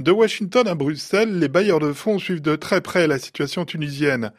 De Washington à Bruxelles, les bailleurs de fonds suivent de très près la situation tunisienne.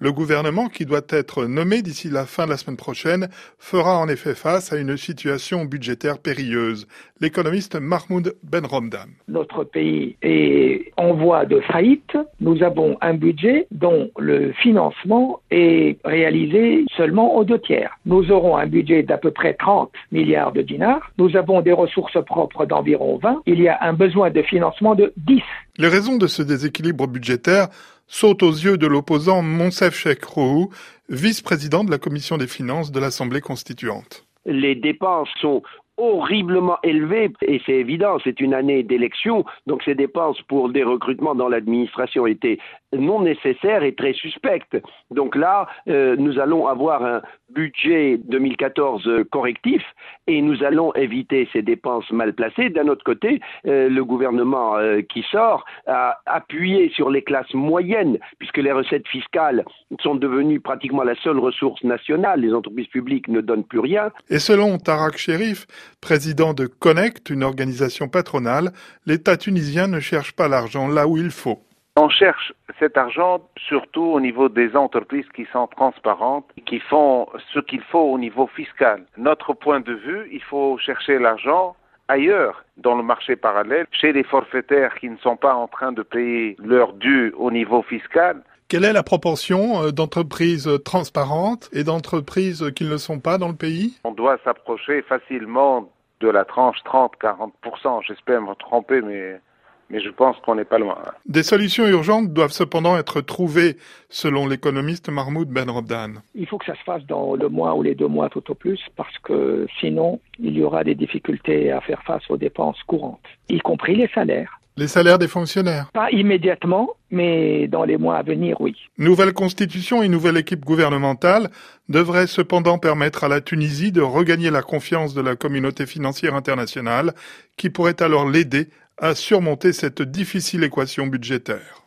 Le gouvernement, qui doit être nommé d'ici la fin de la semaine prochaine, fera en effet face à une situation budgétaire périlleuse. L'économiste Mahmoud Ben Romdam. Notre pays est en voie de faillite. Nous avons un budget dont le financement est réalisé seulement aux deux tiers. Nous aurons un budget d'à peu près 30 milliards de dinars. Nous avons des ressources propres d'environ 20. Il y a un besoin de financement de 10. Les raisons de ce déséquilibre budgétaire saute aux yeux de l'opposant Monsef Sheikh vice-président de la commission des finances de l'Assemblée constituante. Les dépenses sont horriblement élevées et c'est évident, c'est une année d'élection, donc ces dépenses pour des recrutements dans l'administration étaient non nécessaires et très suspectes. Donc là, euh, nous allons avoir un budget 2014 correctif et nous allons éviter ces dépenses mal placées. D'un autre côté, euh, le gouvernement euh, qui sort a appuyé sur les classes moyennes puisque les recettes fiscales sont devenues pratiquement la seule ressource nationale. Les entreprises publiques ne donnent plus rien. Et selon Tarak Sherif, président de Connect, une organisation patronale, l'État tunisien ne cherche pas l'argent là où il faut. On cherche cet argent surtout au niveau des entreprises qui sont transparentes, qui font ce qu'il faut au niveau fiscal. Notre point de vue, il faut chercher l'argent ailleurs dans le marché parallèle, chez les forfaitaires qui ne sont pas en train de payer leur dû au niveau fiscal. Quelle est la proportion euh, d'entreprises transparentes et d'entreprises qui ne le sont pas dans le pays? On doit s'approcher facilement de la tranche 30-40%. J'espère me tromper, mais mais je pense qu'on n'est pas loin. Des solutions urgentes doivent cependant être trouvées, selon l'économiste Mahmoud Ben Robdan. Il faut que ça se fasse dans le mois ou les deux mois tout au plus, parce que sinon, il y aura des difficultés à faire face aux dépenses courantes, y compris les salaires. Les salaires des fonctionnaires Pas immédiatement, mais dans les mois à venir, oui. Nouvelle constitution et nouvelle équipe gouvernementale devraient cependant permettre à la Tunisie de regagner la confiance de la communauté financière internationale, qui pourrait alors l'aider à surmonter cette difficile équation budgétaire.